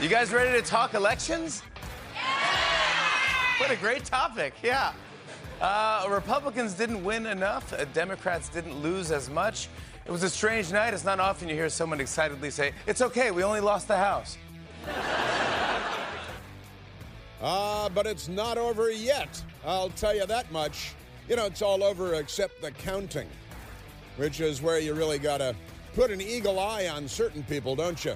You guys ready to talk elections? Yeah! What a great topic. Yeah. Uh, Republicans didn't win enough. Uh, Democrats didn't lose as much. It was a strange night. It's not often you hear someone excitedly say, It's okay, we only lost the House. Uh, but it's not over yet. I'll tell you that much. You know, it's all over except the counting, which is where you really got to put an eagle eye on certain people, don't you?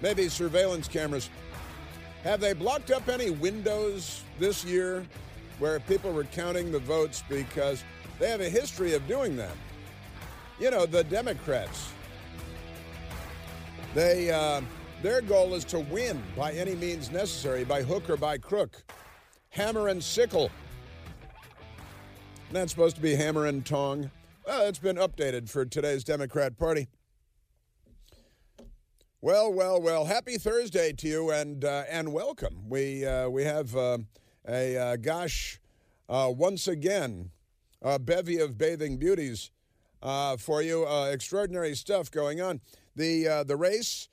Maybe surveillance cameras. Have they blocked up any windows this year where people were counting the votes because they have a history of doing that? You know, the Democrats. They. Uh, their goal is to win by any means necessary, by hook or by crook. Hammer and sickle. Not supposed to be hammer and tong. Well, it's been updated for today's Democrat Party. Well, well, well. Happy Thursday to you, and uh, and welcome. We uh, we have uh, a uh, gosh, uh, once again, a bevy of bathing beauties uh, for you. extraordinary stuff going on. The the race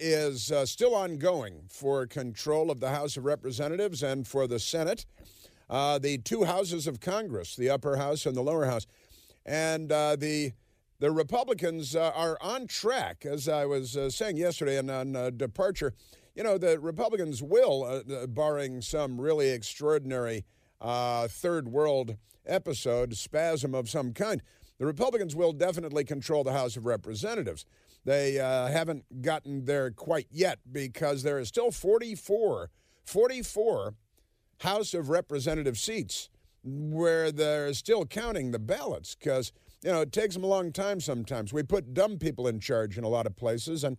is still ongoing for control of the House of Representatives and for the Senate, the two houses of Congress, the upper house and the lower house. And the the Republicans uh, are on track, as I was uh, saying yesterday and on departure. You know, the Republicans will, barring some really extraordinary third world episode, spasm of some kind, the Republicans will definitely control the House of Representatives. They uh, haven't gotten there quite yet because there is still 44, 44 House of Representative seats where they're still counting the ballots because, you know, it takes them a long time sometimes. We put dumb people in charge in a lot of places, and,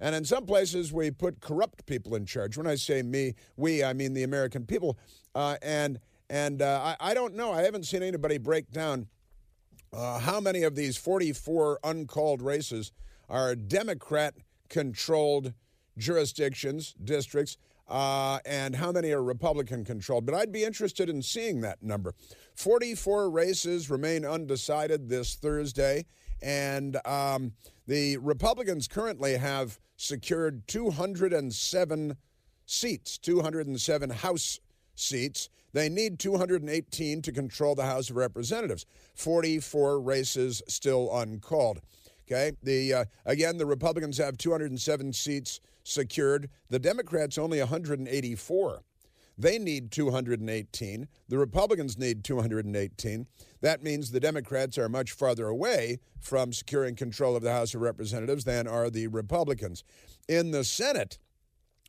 and in some places we put corrupt people in charge. When I say me, we, I mean the American people. Uh, and and uh, I, I don't know. I haven't seen anybody break down uh, how many of these 44 uncalled races are Democrat controlled jurisdictions, districts, uh, and how many are Republican controlled. But I'd be interested in seeing that number. 44 races remain undecided this Thursday, and um, the Republicans currently have secured 207 seats, 207 House seats. They need 218 to control the House of Representatives. 44 races still uncalled. Okay. The uh, again, the Republicans have 207 seats secured. The Democrats only 184. They need 218. The Republicans need 218. That means the Democrats are much farther away from securing control of the House of Representatives than are the Republicans. In the Senate,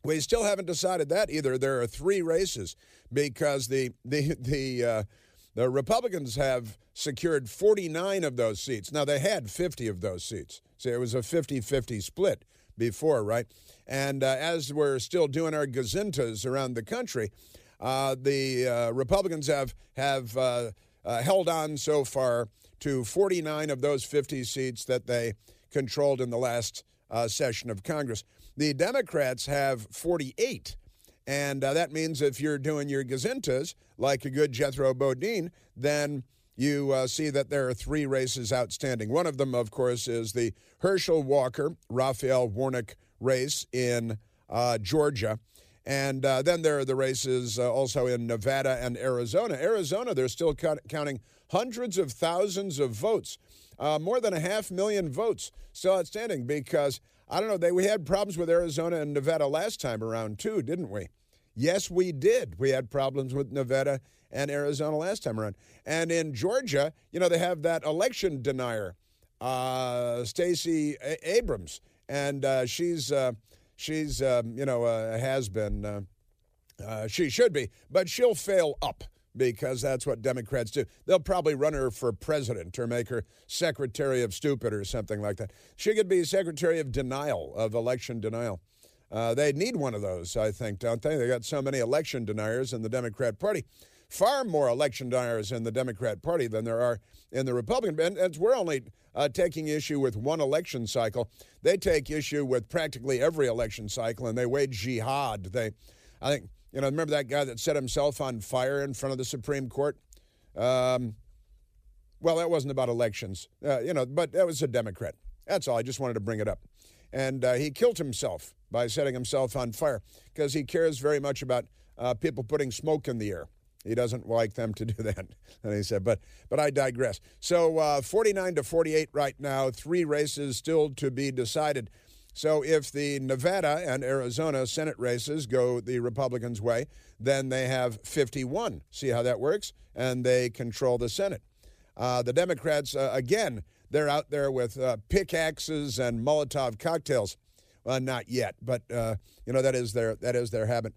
we still haven't decided that either. There are three races because the the the uh, the Republicans have secured 49 of those seats. Now, they had 50 of those seats. So it was a 50 50 split before, right? And uh, as we're still doing our gazintas around the country, uh, the uh, Republicans have, have uh, uh, held on so far to 49 of those 50 seats that they controlled in the last uh, session of Congress. The Democrats have 48 and that means if you're doing your gazintas like a good Jethro Bodine, then you uh, see that there are three races outstanding. One of them, of course, is the Herschel Walker Raphael Warnock race in uh, Georgia. And uh, then there are the races uh, also in Nevada and Arizona. Arizona, they're still counting hundreds of thousands of votes, uh, more than a half million votes still outstanding because I don't know. They we had problems with Arizona and Nevada last time around too, didn't we? Yes, we did. We had problems with Nevada and Arizona last time around. And in Georgia, you know, they have that election denier, uh, Stacey Abrams, and uh, she's uh, she's um, you know has been. Uh, uh, she should be, but she'll fail up because that's what Democrats do. They'll probably run her for president or make her secretary of stupid or something like that. She could be secretary of denial, of election denial. Uh, they need one of those, I think, don't they? They got so many election deniers in the Democrat Party. Far more election deniers in the Democrat Party than there are in the Republican. And, and we're only uh, taking issue with one election cycle. They take issue with practically every election cycle, and they wage jihad. They, I think, you know, remember that guy that set himself on fire in front of the Supreme Court? Um, well, that wasn't about elections, uh, you know, but that was a Democrat. That's all. I just wanted to bring it up. And uh, he killed himself by setting himself on fire because he cares very much about uh, people putting smoke in the air. He doesn't like them to do that. And he said, but but I digress. So uh, 49 to 48 right now, three races still to be decided. So if the Nevada and Arizona Senate races go the Republicans' way, then they have 51. See how that works? And they control the Senate. Uh, the Democrats, uh, again, they're out there with uh, pickaxes and Molotov cocktails. Well, not yet, but uh, you know that is their that is their habit.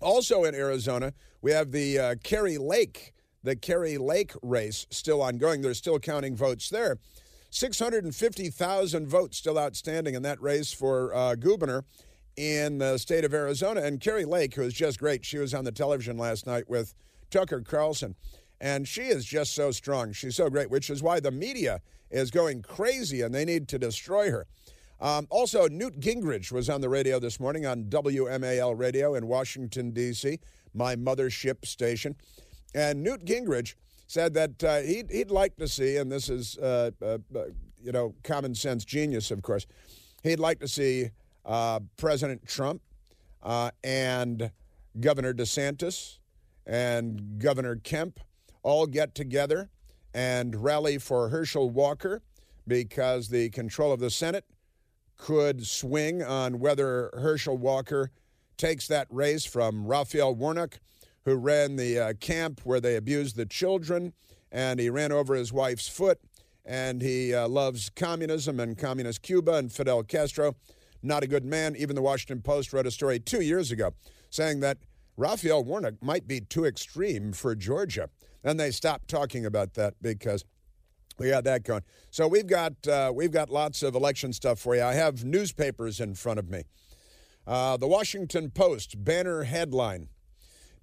Also in Arizona, we have the uh, Kari Lake, the Kari Lake race still ongoing. They're still counting votes there. 650,000 votes still outstanding in that race for uh, governor in the state of Arizona. And Kari Lake, who is just great, she was on the television last night with Tucker Carlson. And she is just so strong. She's so great, which is why the media is going crazy and they need to destroy her. Um, also, Newt Gingrich was on the radio this morning on WMAL radio in Washington, D.C., my mothership station. And Newt Gingrich said that uh, he'd, he'd like to see, and this is, uh, uh, uh you know, common sense genius, of course, he'd like to see uh, President Trump uh, and Governor DeSantis and Governor Kemp all get together and rally for Herschel Walker because the control of the Senate could swing on whether Herschel Walker takes that race from Raphael Warnock who ran the uh, camp where they abused the children, and he ran over his wife's foot, and he uh, loves communism and communist Cuba and Fidel Castro. Not a good man. Even the Washington Post wrote a story two years ago saying that Raphael Warnock might be too extreme for Georgia. Then they stopped talking about that because we got that going. So we've got uh, we've got lots of election stuff for you. I have newspapers in front of me. Uh, the Washington Post banner headline: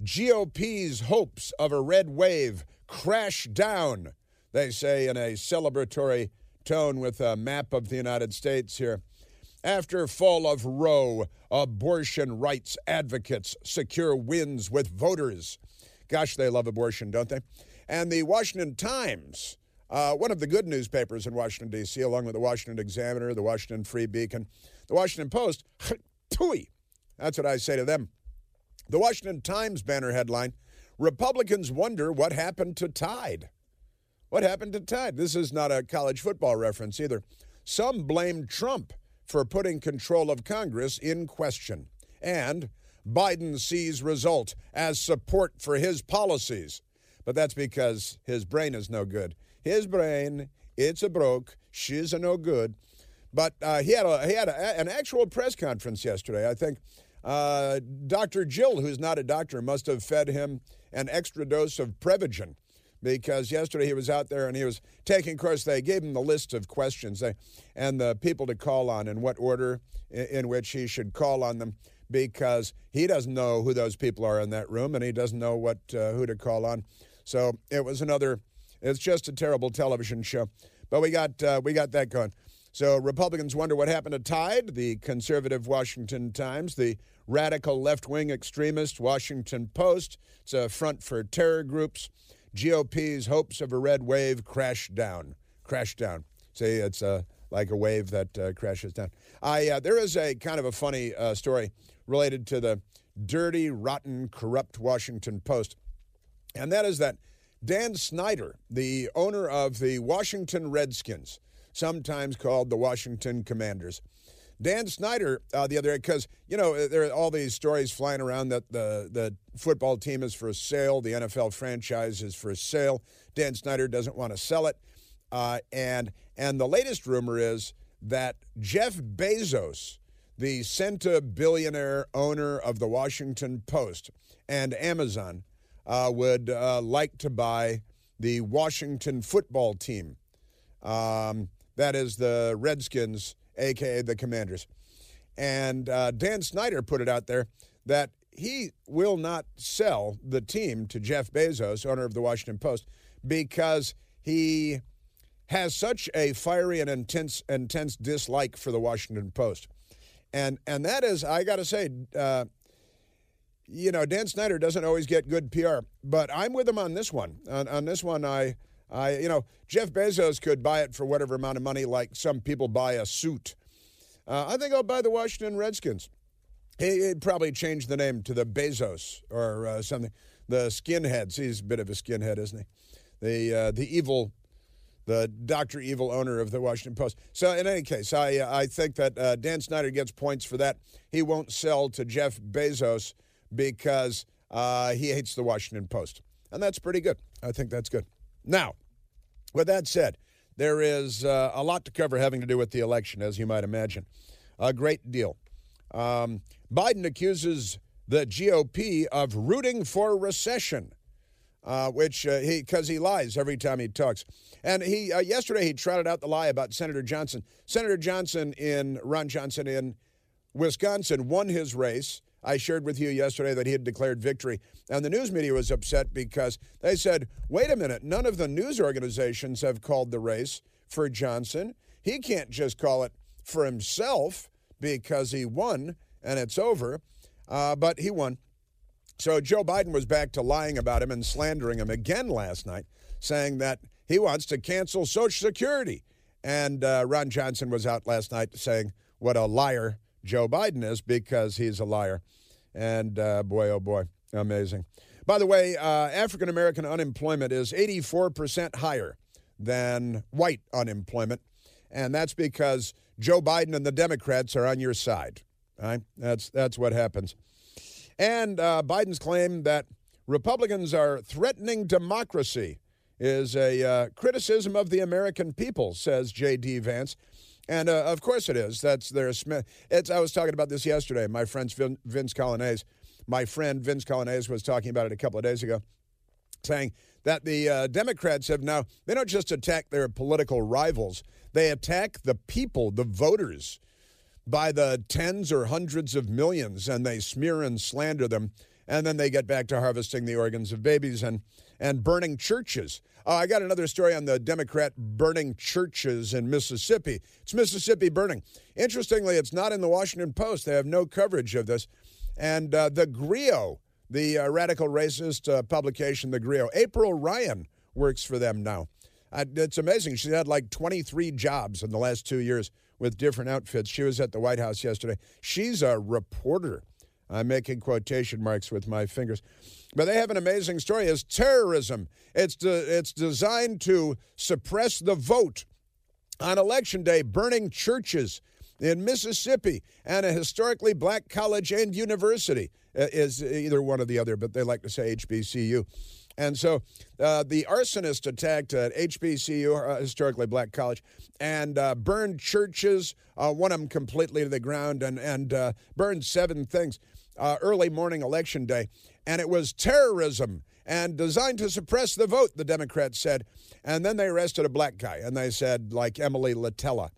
GOP's hopes of a red wave crash down, they say in a celebratory tone with a map of the United States here. After fall of Roe, abortion rights advocates secure wins with voters. Gosh, they love abortion, don't they? And the Washington Times, uh, one of the good newspapers in Washington, D.C., along with the Washington Examiner, the Washington Free Beacon, the Washington Post, tooey. That's what I say to them. The Washington Times banner headline Republicans wonder what happened to Tide. What happened to Tide? This is not a college football reference either. Some blame Trump for putting control of Congress in question. And Biden sees result as support for his policies. But that's because his brain is no good. His brain, it's a broke. She's a no good. But uh, he had, a, he had a, an actual press conference yesterday. I think uh, Dr. Jill, who's not a doctor, must have fed him an extra dose of Prevagen because yesterday he was out there and he was taking, of course, they gave him the list of questions and the people to call on in what order in, in which he should call on them because he doesn't know who those people are in that room and he doesn't know what uh, who to call on. So it was another. It's just a terrible television show, but we got uh, we got that going. So Republicans wonder what happened to Tide, the conservative Washington Times, the radical left wing extremist Washington Post. It's a front for terror groups. GOP's hopes of a red wave crash down. Crash down. See, it's uh, like a wave that uh, crashes down. I, uh, there is a kind of a funny uh, story related to the dirty, rotten, corrupt Washington Post, and that is that Dan Snyder, the owner of the Washington Redskins, sometimes called the Washington Commanders, Dan Snyder uh, the other day, because, you know, there are all these stories flying around that the, the football team is for sale, the NFL franchise is for sale. Dan Snyder doesn't want to sell it. Uh, and, and the latest rumor is that Jeff Bezos, the centibillionaire owner of the Washington Post and Amazon, uh, would uh, like to buy the Washington football team. Um, that is the Redskins aka the Commanders. And uh, Dan Snyder put it out there that he will not sell the team to Jeff Bezos, owner of the Washington Post, because he has such a fiery and intense intense dislike for the Washington Post. And and that is, I got to say, uh, you know, Dan Snyder doesn't always get good PR, but I'm with him on this one. On, on this one, I I, you know, Jeff Bezos could buy it for whatever amount of money, like some people buy a suit. Uh, I think I'll buy the Washington Redskins. He, would probably change the name to the Bezos or uh, something. The skinheads. He's a bit of a skinhead, isn't he? The uh, the evil, the Doctor Evil owner of the Washington Post. So in any case, I I think that uh, Dan Snyder gets points for that. He won't sell to Jeff Bezos because uh, he hates the Washington Post, and that's pretty good. I think that's good. Now, with that said, there is uh, a lot to cover having to do with the election, as you might imagine. A great deal. Um, Biden accuses the GOP of rooting for recession, uh, which uh, he because he lies every time he talks. And he uh, yesterday he trotted out the lie about Senator Johnson. Senator Johnson in Ron Johnson in Wisconsin won his race. I shared with you yesterday that he had declared victory, and the news media was upset because they said, "Wait a minute! None of the news organizations have called the race for Johnson. He can't just call it for himself." because he won and it's over. Uh, but he won. So Joe Biden was back to lying about him and slandering him again last night, saying that he wants to cancel Social Security. And uh, Ron Johnson was out last night saying what a liar Joe Biden is because he's a liar. And uh, boy, oh boy, amazing. By the way, uh, African American unemployment is 84% higher than white unemployment. And that's because Joe Biden and the Democrats are on your side. Right? That's that's what happens. And uh, Biden's claim that Republicans are threatening democracy is a uh, criticism of the American people, says J.D. Vance. And uh, of course it is. That's their Smith. It's, I was talking about this yesterday. My friend Vin, Vince Coglianese, my friend Vince Coglianese was talking about it a couple of days ago, saying that the uh, Democrats have now, they don't just attack their political rivals, they attack the people, the voters, by the tens or hundreds of millions, and they smear and slander them. And then they get back to harvesting the organs of babies and, and burning churches. Uh, I got another story on the Democrat burning churches in Mississippi. It's Mississippi burning. Interestingly, it's not in the Washington Post. They have no coverage of this. And uh, the Grio, the uh, radical racist uh, publication, the Grio, April Ryan works for them now. It's amazing. She's had like 23 jobs in the last two years with different outfits. She was at the White House yesterday. She's a reporter. I'm making quotation marks with my fingers. But they have an amazing story. It's terrorism. It's, de- it's designed to suppress the vote on election day, burning churches in Mississippi and a historically black college and university uh, is either one or the other, but they like to say HBCU. And so uh, the arsonist attacked at HBCU, uh, historically black college, and uh, burned churches, uh, one of them completely to the ground, and, and uh, burned seven things uh, early morning election day. And it was terrorism and designed to suppress the vote, the Democrats said. And then they arrested a black guy, and they said, like Emily Litella,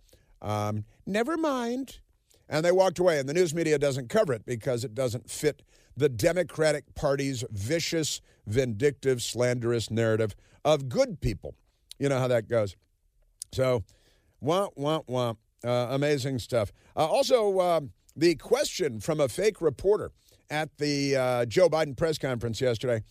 um, never mind. And they walked away, and the news media doesn't cover it because it doesn't fit the Democratic Party's vicious, vindictive, slanderous narrative of good people. You know how that goes. So, wah, wah, wah. Uh, amazing stuff. Uh, also, uh, the question from a fake reporter at the uh, Joe Biden press conference yesterday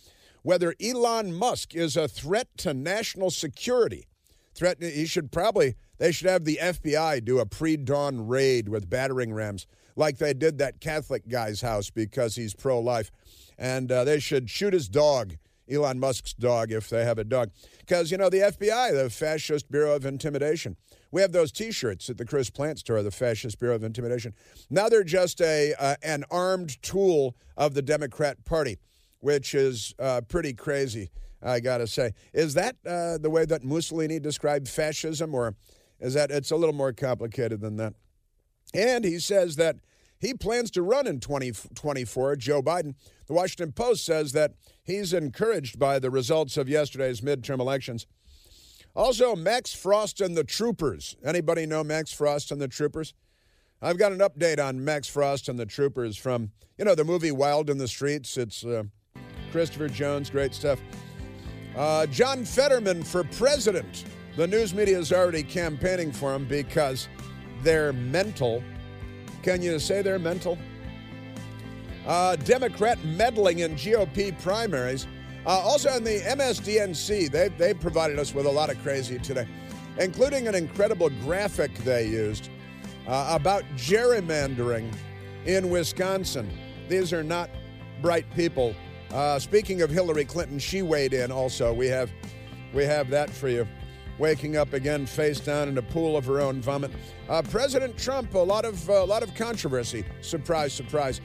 whether Elon Musk is a threat to national security. Threat, he should probably, they should have the FBI do a pre dawn raid with battering rams like they did that Catholic guy's house because he's pro life. And uh, they should shoot his dog, Elon Musk's dog, if they have a dog. Because, you know, the FBI, the Fascist Bureau of Intimidation, we have those t shirts at the Chris Plante store, the Fascist Bureau of Intimidation. Now they're just a, uh, an armed tool of the Democrat Party, which is uh, pretty crazy. I got to say. Is that uh, the way that Mussolini described fascism, or is that it's a little more complicated than that? And he says that he plans to run in 2024, Joe Biden. The Washington Post says that he's encouraged by the results of yesterday's midterm elections. Also, Max Frost and the Troopers. Anybody know Max Frost and the Troopers? I've got an update on Max Frost and the Troopers from, you know, the movie Wild in the Streets. It's uh, Christopher Jones, great stuff. Uh, John Fetterman for president. The news media is already campaigning for him because they're mental. Can you say they're mental? Uh, Democrat meddling in GOP primaries. Uh, also in the MSDNC, they, they provided us with a lot of crazy today, including an incredible graphic they used uh, about gerrymandering in Wisconsin. These are not bright people. Uh, speaking of Hillary Clinton, she weighed in also. We have, we have that for you. Waking up again face down in a pool of her own vomit. Uh, President Trump, a lot of a lot of controversy. Surprise, surprise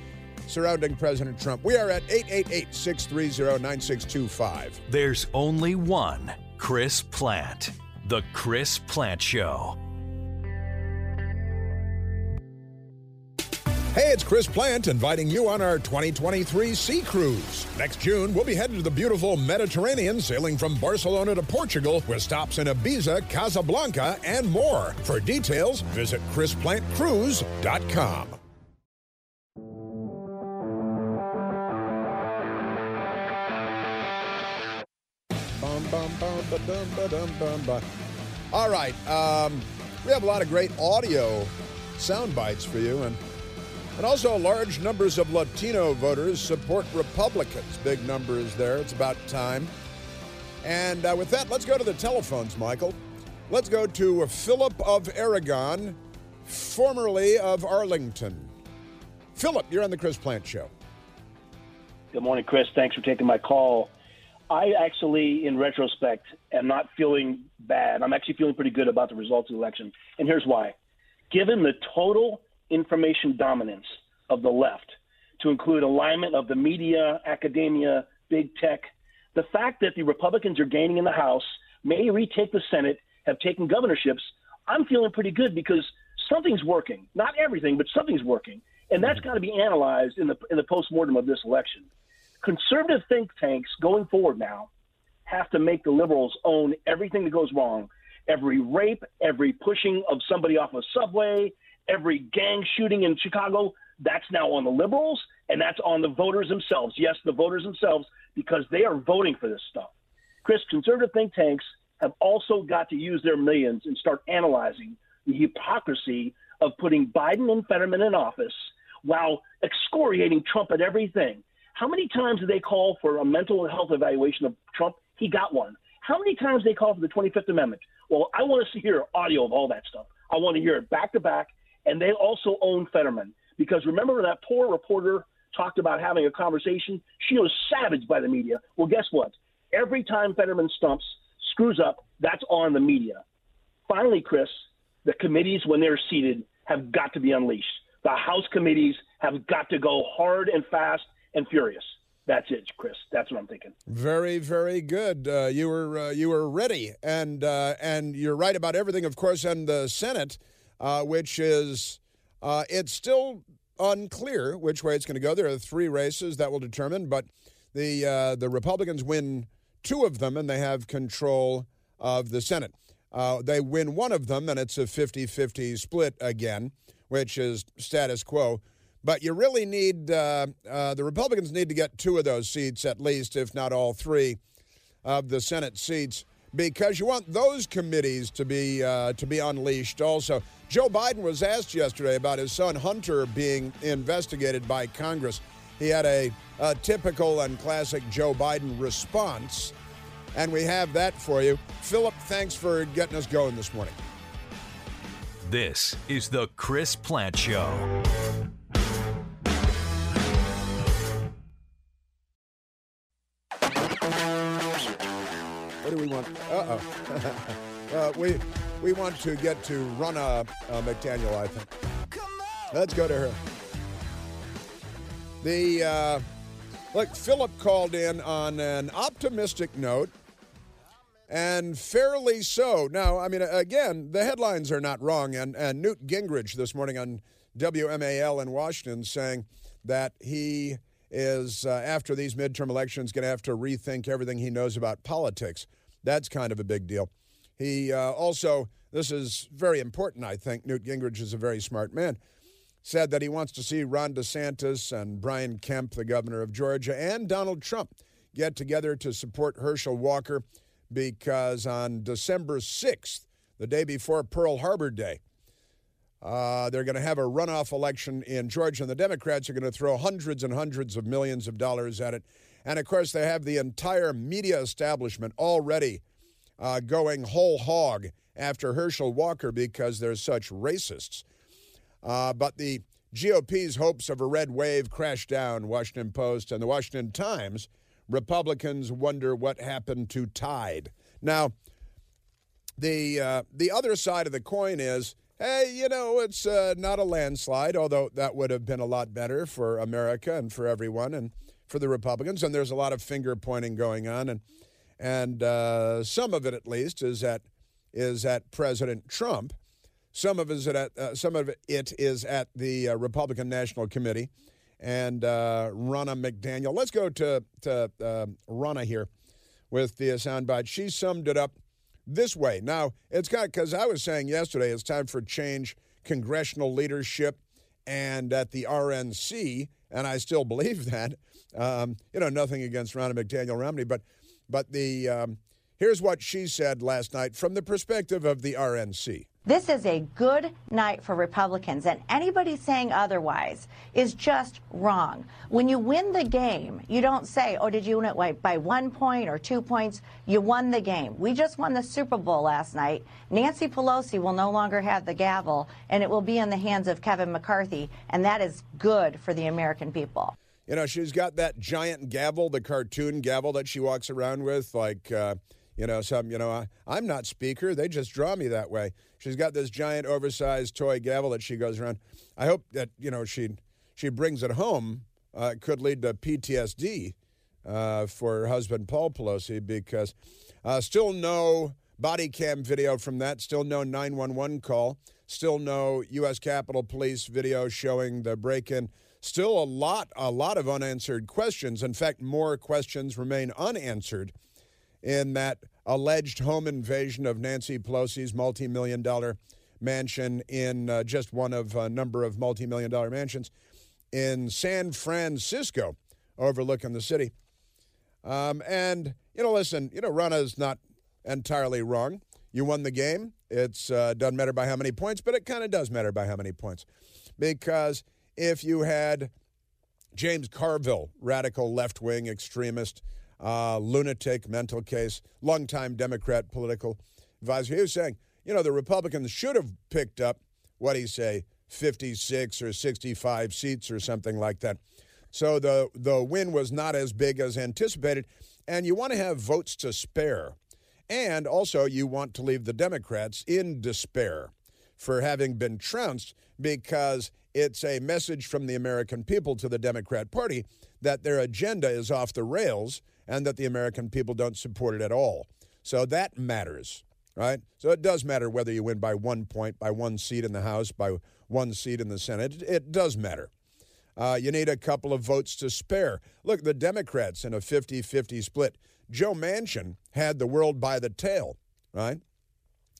surrounding President Trump. We are at 888 630 9625. There's only one Chris Plante. The Chris Plante Show. Hey, it's Chris Plante inviting you on our 2023 Sea Cruise. Next June, we'll be headed to the beautiful Mediterranean, sailing from Barcelona to Portugal, with stops in Ibiza, Casablanca, and more. For details, visit ChrisPlanteCruise.com. All right. Um, we have a lot of great audio sound bites for you, and and also large numbers of Latino voters support Republicans. Big numbers there. It's about time. And uh, with that, let's go to the telephones, Michael. Let's go to Philip of Aragon, formerly of Arlington. Philip, you're on the Chris Plante Show. Good morning, Chris. Thanks for taking my call. I actually, in retrospect, am not feeling bad. I'm actually feeling pretty good about the results of the election. And here's why. Given the total information dominance of the left, to include alignment of the media, academia, big tech, the fact that the Republicans are gaining in the House, may retake the Senate, have taken governorships, I'm feeling pretty good because something's working. Not everything, but something's working. And that's mm-hmm. got to be analyzed in the, in the postmortem of this election. Conservative think tanks going forward now have to make the liberals own everything that goes wrong. Every rape, every pushing of somebody off a subway, every gang shooting in Chicago. That's now on the liberals and that's on the voters themselves. Yes, the voters themselves, because they are voting for this stuff. Chris, conservative think tanks have also got to use their millions and start analyzing the hypocrisy of putting Biden and Fetterman in office while excoriating Trump at everything. How many times did they call for a mental health evaluation of Trump? He got one. How many times did they call for the 25th Amendment? Well, I want to hear audio of all that stuff. I want to hear it back to back. And they also own Fetterman because remember that poor reporter talked about having a conversation. She was savaged by the media. Well, guess what? Every time Fetterman stumps, screws up, that's on the media. Finally, Chris, the committees, when they're seated, have got to be unleashed. The House committees have got to go hard and fast and furious. That's it, Chris. That's what I'm thinking. Very, very good. Uh, you were uh, you were ready, and uh, and you're right about everything, of course. And the Senate, uh, which is uh, it's still unclear which way it's going to go. There are three races that will determine, but the uh, the Republicans win two of them, and they have control of the Senate. they win one of them, and it's a 50-50 split again, which is status quo. But you really need uh, uh, the Republicans need to get two of those seats at least, if not all three of the Senate seats, because you want those committees to be uh, to be unleashed. Also, Joe Biden was asked yesterday about his son Hunter being investigated by Congress. He had a, a typical and classic Joe Biden response, and we have that for you. Philip, thanks for getting us going this morning. This is the Chris Plante Show. What do we want? Uh-oh. uh, we we want to get to Ronna uh, McDaniel, I think. Let's go to her. The uh, look, Philip called in on an optimistic note, and fairly so. Now, I mean, again, the headlines are not wrong, and and Newt Gingrich this morning on WMAL in Washington saying that he is uh, after these midterm elections going to have to rethink everything he knows about politics. That's kind of a big deal. He uh, also, this is very important, I think. Newt Gingrich is a very smart man. Said that he wants to see Ron DeSantis and Brian Kemp, the governor of Georgia, and Donald Trump get together to support Herschel Walker because on December 6th, the day before Pearl Harbor Day, uh, they're going to have a runoff election in Georgia, and the Democrats are going to throw hundreds and hundreds of millions of dollars at it. And of course, they have the entire media establishment already uh, going whole hog after Herschel Walker because they're such racists. Uh, but the GOP's hopes of a red wave crashed down. Washington Post and the Washington Times. Republicans wonder what happened to Tide. Now, the uh, the other side of the coin is, hey, you know, it's uh, not a landslide, although that would have been a lot better for America and for everyone and for the Republicans. And there's a lot of finger pointing going on, and and uh, some of it, at least, is at is at President Trump. Some of it is at uh, some of it is at the uh, Republican National Committee and uh, Ronna McDaniel. Let's go to to uh, Ronna here with the soundbite. She summed it up this way. Now it's got because I was saying yesterday it's time for change, congressional leadership, and at the RNC, and I still believe that. Um, you know, nothing against Ronna McDaniel Romney, but but the um, here's what she said last night from the perspective of the RNC. This is a good night for Republicans, and anybody saying otherwise is just wrong. When you win the game, you don't say, oh, did you win it by one point or two points? You won the game. We just won the Super Bowl last night. Nancy Pelosi will no longer have the gavel, and it will be in the hands of Kevin McCarthy, and that is good for the American people. You know, she's got that giant gavel, the cartoon gavel that she walks around with, like. Uh you know, some, you know, I, I'm not speaker. They just draw me that way. She's got this giant, oversized toy gavel that she goes around. I hope that, you know, she she brings it home. Uh, it could lead to PTSD uh, for her husband, Paul Pelosi, because uh, still no body cam video from that, still no 911 call, still no U.S. Capitol Police video showing the break in. Still a lot, a lot of unanswered questions. In fact, more questions remain unanswered in that alleged home invasion of Nancy Pelosi's multi million dollar mansion in uh, just one of a number of multi million dollar mansions in San Francisco, overlooking the city. Um, and, you know, listen, you know, is not entirely wrong. You won the game. It uh, doesn't matter by how many points, but it kind of does matter by how many points. Because if you had James Carville, radical left wing extremist, uh, lunatic mental case, longtime Democrat political advisor. He was saying, you know, the Republicans should have picked up, what do you say, 56 or 65 seats or something like that. So the, the win was not as big as anticipated. And you want to have votes to spare. And also, you want to leave the Democrats in despair for having been trounced because it's a message from the American people to the Democrat Party that their agenda is off the rails and that the American people don't support it at all. So that matters, right? So it does matter whether you win by one point, by one seat in the House, by one seat in the Senate. It does matter. Uh, you need a couple of votes to spare. Look, the Democrats in a 50 50 split. Joe Manchin had the world by the tail, right?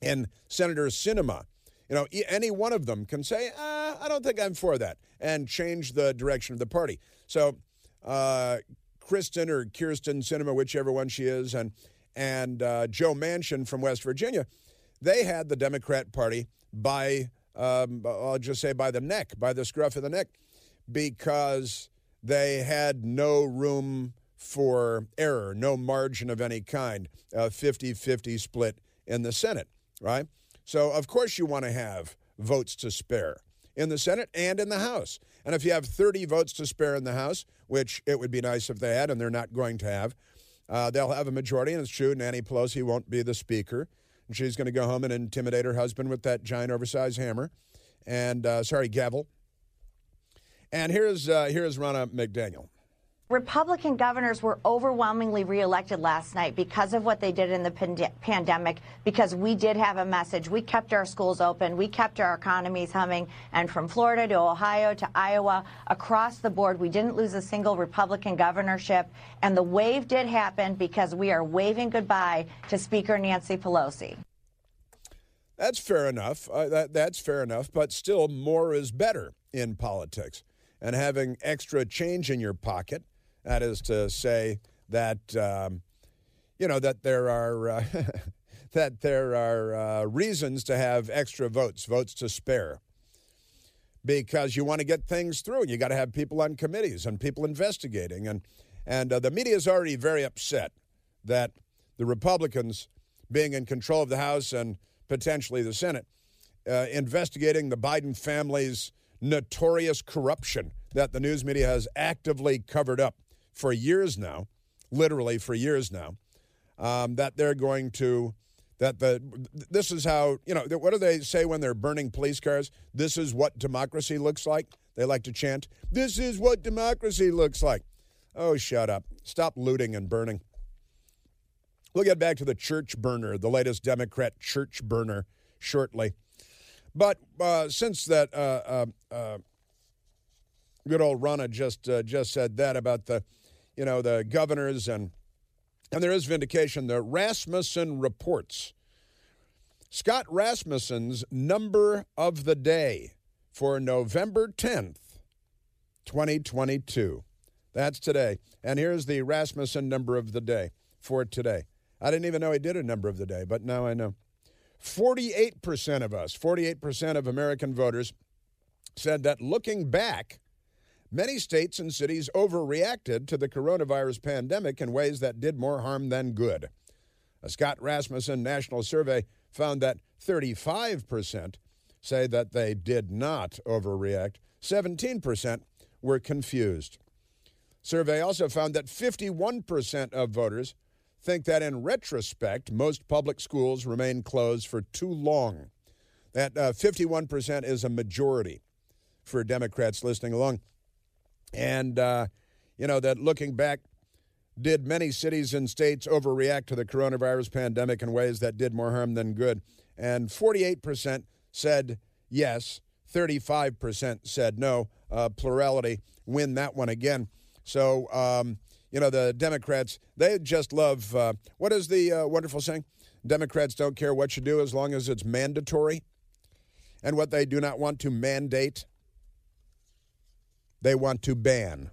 And Senator Sinema, you know, any one of them can say, uh, I don't think I'm for that, and change the direction of the party. So uh, Kristen or Kirsten Sinema, whichever one she is, and and uh, Joe Manchin from West Virginia, they had the Democrat Party by um, I'll just say by the neck, by the scruff of the neck, because they had no room for error, no margin of any kind, a 50 50 split in the Senate, right? So, of course, you want to have votes to spare in the Senate and in the House. And if you have 30 votes to spare in the House, which it would be nice if they had, and they're not going to have, uh, they'll have a majority. And it's true, Nancy Pelosi won't be the Speaker. And she's going to go home and intimidate her husband with that giant oversized hammer. And, uh, sorry, gavel. And here's, uh, here's Ronna McDaniel. Republican governors were overwhelmingly reelected last night because of what they did in the pand- pandemic, because we did have a message. We kept our schools open, we kept our economies humming, and from Florida to Ohio to Iowa, across the board, we didn't lose a single Republican governorship. And the wave did happen because we are waving goodbye to Speaker Nancy Pelosi. That's fair enough. Uh, that, that's fair enough. But still, more is better in politics. And having extra change in your pocket that is to say that um, you know that there are uh, that there are uh, reasons to have extra votes, votes to spare, because you want to get things through. You got to have people on committees and people investigating, and and uh, the media is already very upset that the Republicans being in control of the House and potentially the Senate uh, investigating the Biden family's notorious corruption that the news media has actively covered up for years now, literally for years now, um, that they're going to that the this is how you know what do they say when they're burning police cars? This is what democracy looks like. They like to chant, "This is what democracy looks like." Oh, shut up! Stop looting and burning. We'll get back to the church burner, the latest Democrat church burner, shortly. But uh, since that uh, uh, uh good old Ronna just uh, just said that about the, you know, the governors and and there is vindication. The Rasmussen reports. Scott Rasmussen's number of the day for November 10th, 2022. That's today. And here's the Rasmussen number of the day for today. I didn't even know he did a number of the day, but now I know. 48% of us, 48% of American voters said that looking back, Many states and cities overreacted to the coronavirus pandemic in ways that did more harm than good. A Scott Rasmussen national survey found that 35% say that they did not overreact, 17% were confused. Survey also found that 51% of voters think that in retrospect, most public schools remain closed for too long. That uh, 51% is a majority for Democrats listening along. And, uh, you know, that looking back, did many cities and states overreact to the coronavirus pandemic in ways that did more harm than good? And 48% said yes, 35% said no. Uh, plurality win that one again. So, um, you know, the Democrats, they just love uh, what is the uh, wonderful saying? Democrats don't care what you do as long as it's mandatory. And what they do not want to mandate they want to ban.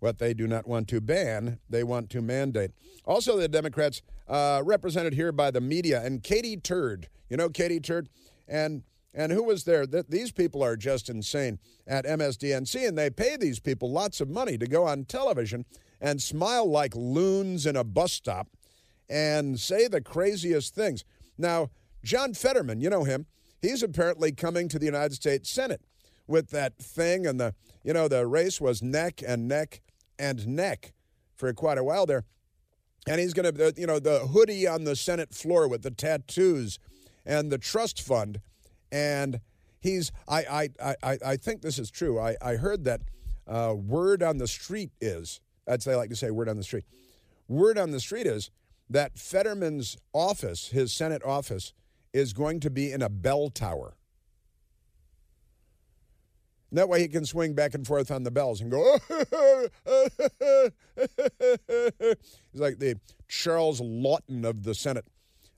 What they do not want to ban, they want to mandate. Also, the Democrats uh, represented here by the media and Katie Turd. You know Katie Turd? And and who was there? Th- these people are just insane at MSDNC, and they pay these people lots of money to go on television and smile like loons in a bus stop and say the craziest things. Now, John Fetterman, you know him, he's apparently coming to the United States Senate with that thing, and the you know the race was neck and neck and neck for quite a while there. And he's going to, you know, the hoodie on the Senate floor with the tattoos and the trust fund. And he's, I, I, I, I think this is true. I, I heard that uh, word on the street is, that's they like to say word on the street. Word on the street is that Fetterman's office, his Senate office, is going to be in a bell tower. That way he can swing back and forth on the bells and go. He's like the Charles Laughton of the Senate.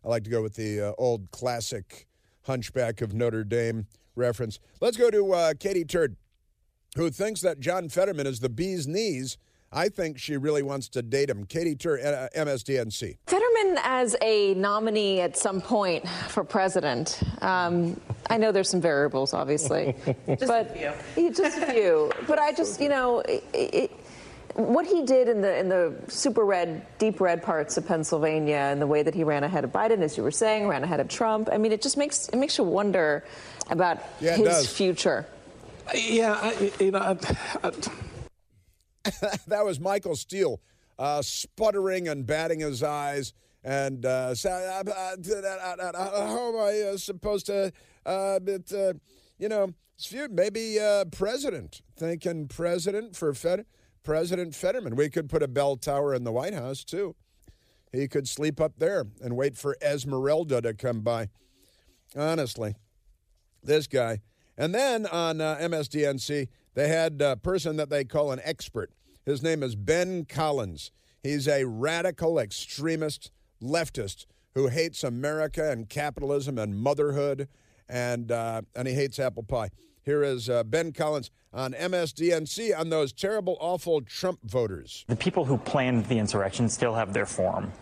I like to go with the uh, old classic Hunchback of Notre Dame reference. Let's go to uh, Katie Turd, who thinks that John Fetterman is the bee's knees I think she really wants to date him. Katy Tur, uh, MSDNC. Fetterman as a nominee at some point for president. Um, I know there's some variables, obviously, just but a few. just a few. But I just, you know. It, it, what he did in the in the super red, deep red parts of Pennsylvania, and the way that he ran ahead of Biden, as you were saying, ran ahead of Trump. I mean, it just makes it makes you wonder about yeah, his future. Yeah, I, you know. I, I, that was Michael Steele uh, sputtering and batting his eyes and uh, saying, uh, how am I uh, supposed to, uh, but, uh, you know, maybe president, thinking president for Fed, President Fetterman. We could put a bell tower in the White House, too. He could sleep up there and wait for Esmeralda to come by. Honestly, this guy. And then on MSDNC, they had a person that they call an expert. His name is Ben Collins. He's a radical extremist leftist who hates America and capitalism and motherhood, and, uh, and he hates apple pie. Here is uh, Ben Collins on MSDNC on those terrible, awful Trump voters. The people who planned the insurrection still have their form,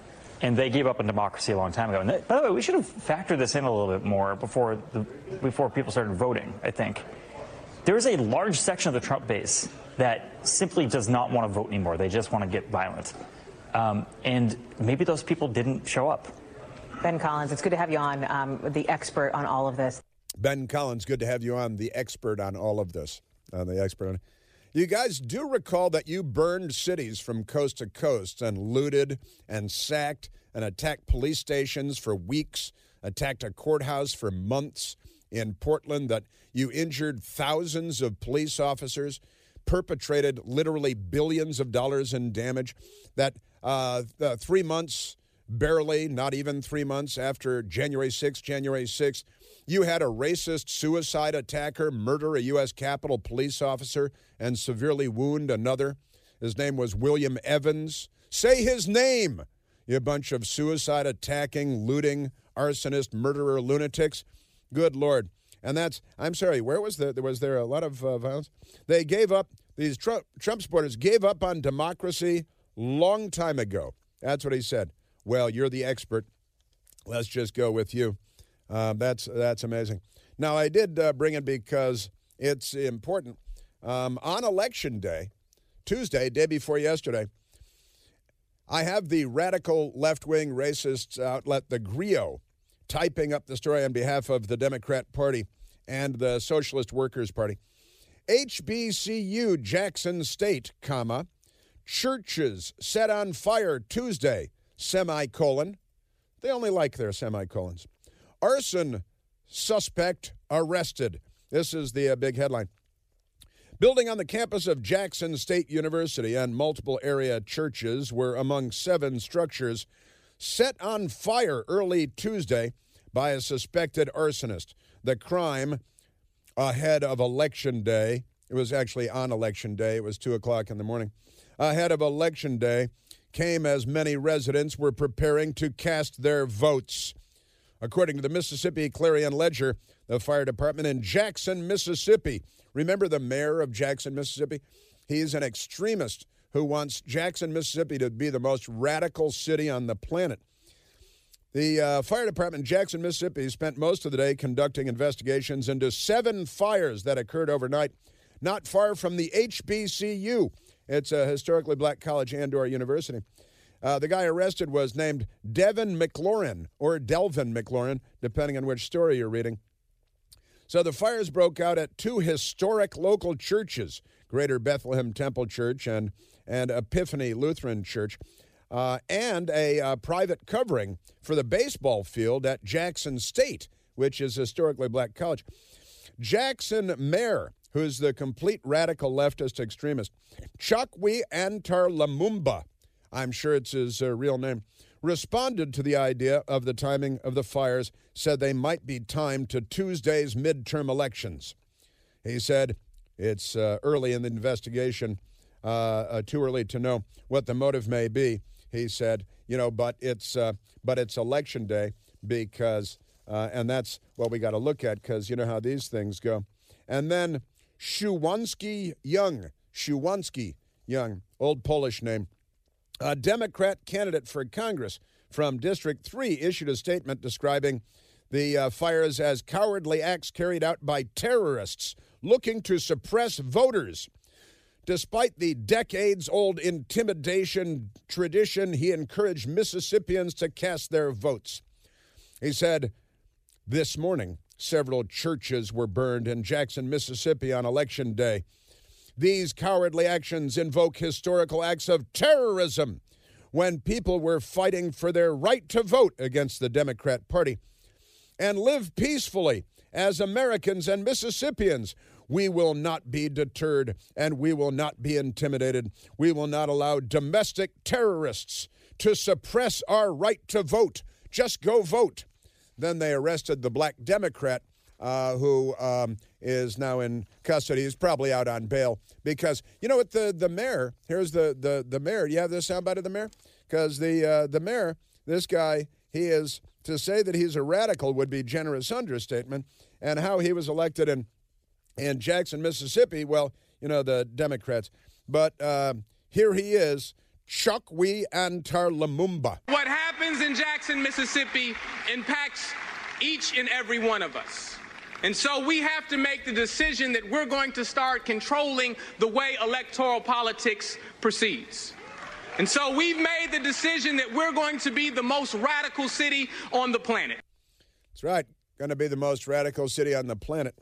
and they gave up on democracy a long time ago. And that, by the way, we should have factored this in a little bit more before the, before people started voting. I think there is a large section of the Trump base that simply does not want to vote anymore. They just want to get violent. Um, and maybe those people didn't show up. Ben Collins, it's good to have you on, um, the expert on all of this. Ben Collins, good to have you on, the expert on all of this. On the expert on. You guys do recall that you burned cities from coast to coast and looted and sacked and attacked police stations for weeks, attacked a courthouse for months in Portland, that you injured thousands of police officers, perpetrated literally billions of dollars in damage, that uh, three months, barely, not even three months after January 6th, January 6th, you had a racist suicide attacker murder a U.S. Capitol police officer and severely wound another. His name was William Evans. Say his name, you bunch of suicide attacking, looting, arsonist, murderer, lunatics. Good Lord. And that's, I'm sorry, where was there? Was there a lot of uh, violence? They gave up, these Trump, Trump supporters gave up on democracy long time ago. That's what he said. Well, you're the expert. Let's just go with you. Uh, that's that's amazing. Now I did uh, bring it because it's important. Um, on election day, Tuesday, day before yesterday, I have the radical left wing racist outlet, the Grio, typing up the story on behalf of the Democrat Party and the Socialist Workers Party. HBCU Jackson State, comma, churches set on fire Tuesday, semicolon. They only like their semicolons. Arson suspect arrested. This is the uh, big headline. Building on the campus of Jackson State University and multiple area churches were among seven structures set on fire early Tuesday by a suspected arsonist. The crime ahead of Election Day. It was actually on Election Day. It was 2 o'clock in the morning. Ahead of Election Day came as many residents were preparing to cast their votes. According to the Mississippi Clarion Ledger, the fire department in Jackson, Mississippi. Remember the mayor of Jackson, Mississippi? He's an extremist who wants Jackson, Mississippi to be the most radical city on the planet. The uh, fire department in Jackson, Mississippi spent most of the day conducting investigations into seven fires that occurred overnight, not far from the HBCU. It's a historically black college and or university. Uh, the guy arrested was named Devin McLaurin or Delvin McLaurin, depending on which story you're reading. So the fires broke out at two historic local churches, Greater Bethlehem Temple Church and, and Epiphany Lutheran Church, uh, and a uh, private covering for the baseball field at Jackson State, which is historically black college. Jackson Mayor, who's the complete radical leftist extremist, Chokwe Antar Lumumba, I'm sure it's his uh, real name, responded to the idea of the timing of the fires, said they might be timed to Tuesday's midterm elections. He said it's uh, early in the investigation, uh, uh too early to know what the motive may be. He said, you know, but it's uh, but it's election day because, uh, and that's what we got to look at because you know how these things go. And then Shuwanski Young, Shuwanski Young, old Polish name, a Democrat candidate for Congress from District 3 issued a statement describing the uh, fires as cowardly acts carried out by terrorists looking to suppress voters. Despite the decades old intimidation tradition, he encouraged Mississippians to cast their votes. He said, This morning, several churches were burned in Jackson, Mississippi on Election Day. These cowardly actions invoke historical acts of terrorism when people were fighting for their right to vote against the Democrat Party and live peacefully as Americans and Mississippians. We will not be deterred and we will not be intimidated. We will not allow domestic terrorists to suppress our right to vote. Just go vote. Then they arrested the black Democrat uh, who um, is now in custody. He's probably out on bail because you know what the the mayor. Here's the the the mayor. Do You have the soundbite of the mayor because the uh, the mayor, this guy, he is to say that he's a radical would be generous understatement. And how he was elected in in Jackson, Mississippi. Well, you know the Democrats, but uh, here he is. Chokwe Antar Lumumba. What happens in Jackson, Mississippi impacts each and every one of us. And so we have to make the decision that we're going to start controlling the way electoral politics proceeds. And so we've made the decision that we're going to be the most radical city on the planet. That's right. going to be the most radical city on the planet.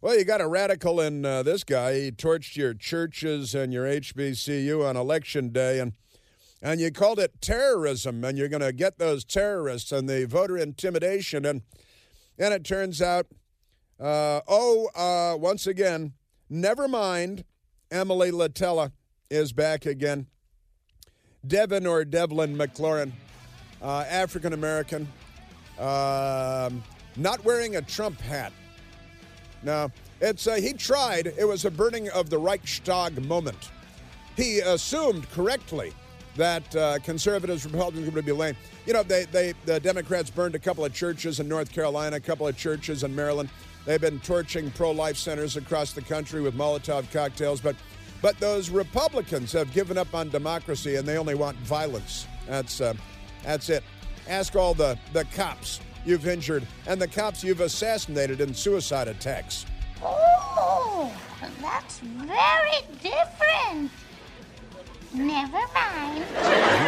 Well, you got a radical in uh, this guy. He torched your churches and your HBCU on election day, and and you called it terrorism, and you're going to get those terrorists and the voter intimidation, and and it turns out, uh, oh, uh, once again, never mind. Emily Litella is back again. Devin or Devlin McLaurin, uh, African American, um, not wearing a Trump hat. No, it's uh, he tried. It was a burning of the Reichstag moment. He assumed correctly that uh, conservatives, Republicans would be lame. You know, they, they the Democrats burned a couple of churches in North Carolina, a couple of churches in Maryland. They've been torching pro-life centers across the country with Molotov cocktails, but but those Republicans have given up on democracy and they only want violence. That's uh, that's it. Ask all the the cops you've injured and the cops you've assassinated in suicide attacks. Oh, that's very different. Never mind.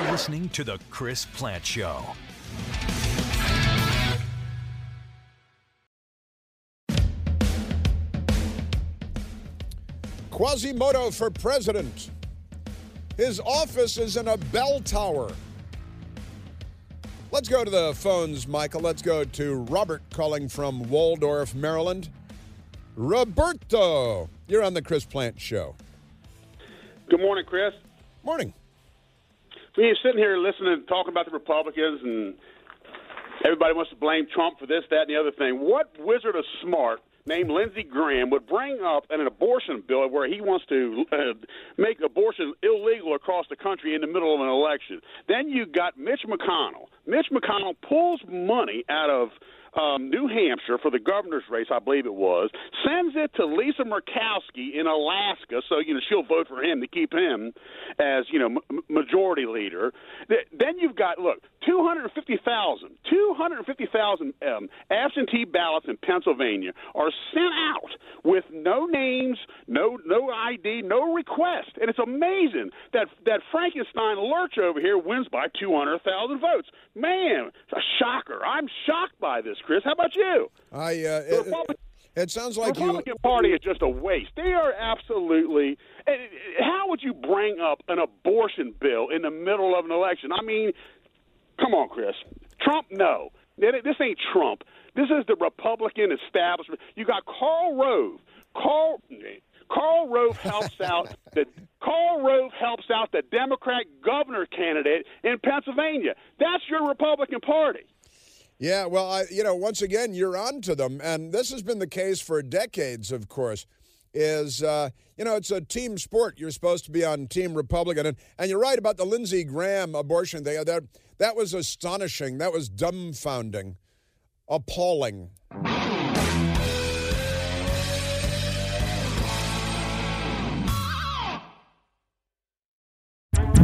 You're listening to The Chris Plante Show. Quasimodo for president. His office is in a bell tower. Let's go to the phones, Michael. Let's go to Robert calling from Waldorf, Maryland. Roberto, you're on the Chris Plante Show. Good morning, Chris. Morning. So you're sitting here listening, and talking about the Republicans, and everybody wants to blame Trump for this, that, and the other thing. What wizard of smart named Lindsey Graham would bring up an abortion bill where he wants to uh, make abortion illegal across the country in the middle of an election? Then you got Mitch McConnell. Mitch McConnell pulls money out of um, New Hampshire for the governor's race, I believe it was, sends it to Lisa Murkowski in Alaska, so you know she'll vote for him to keep him as you know m- majority leader. Then you've got look, 250,000, 250,000 um, absentee ballots in Pennsylvania are sent out with no names, no no ID, no request, and it's amazing that that Frankenstein Lurch over here wins by 200,000 votes. Man, it's a shocker. I'm shocked by this, Chris. How about you? I uh, it, it, sounds like the Republican you... Party is just a waste. They are absolutely. How would you bring up an abortion bill in the middle of an election? I mean, come on, Chris. Trump, no. This ain't Trump. This is the Republican establishment. You got Karl Rove. Karl Karl Rove helps out the Karl Rove helps out the Democrat governor candidate in Pennsylvania. That's your Republican Party. Yeah, well, I, you know, once again, you're on to them, and this has been the case for decades. Of course, is uh, you know it's a team sport. You're supposed to be on Team Republican, and, and you're right about the Lindsey Graham abortion thing. That that was astonishing. That was dumbfounding, appalling.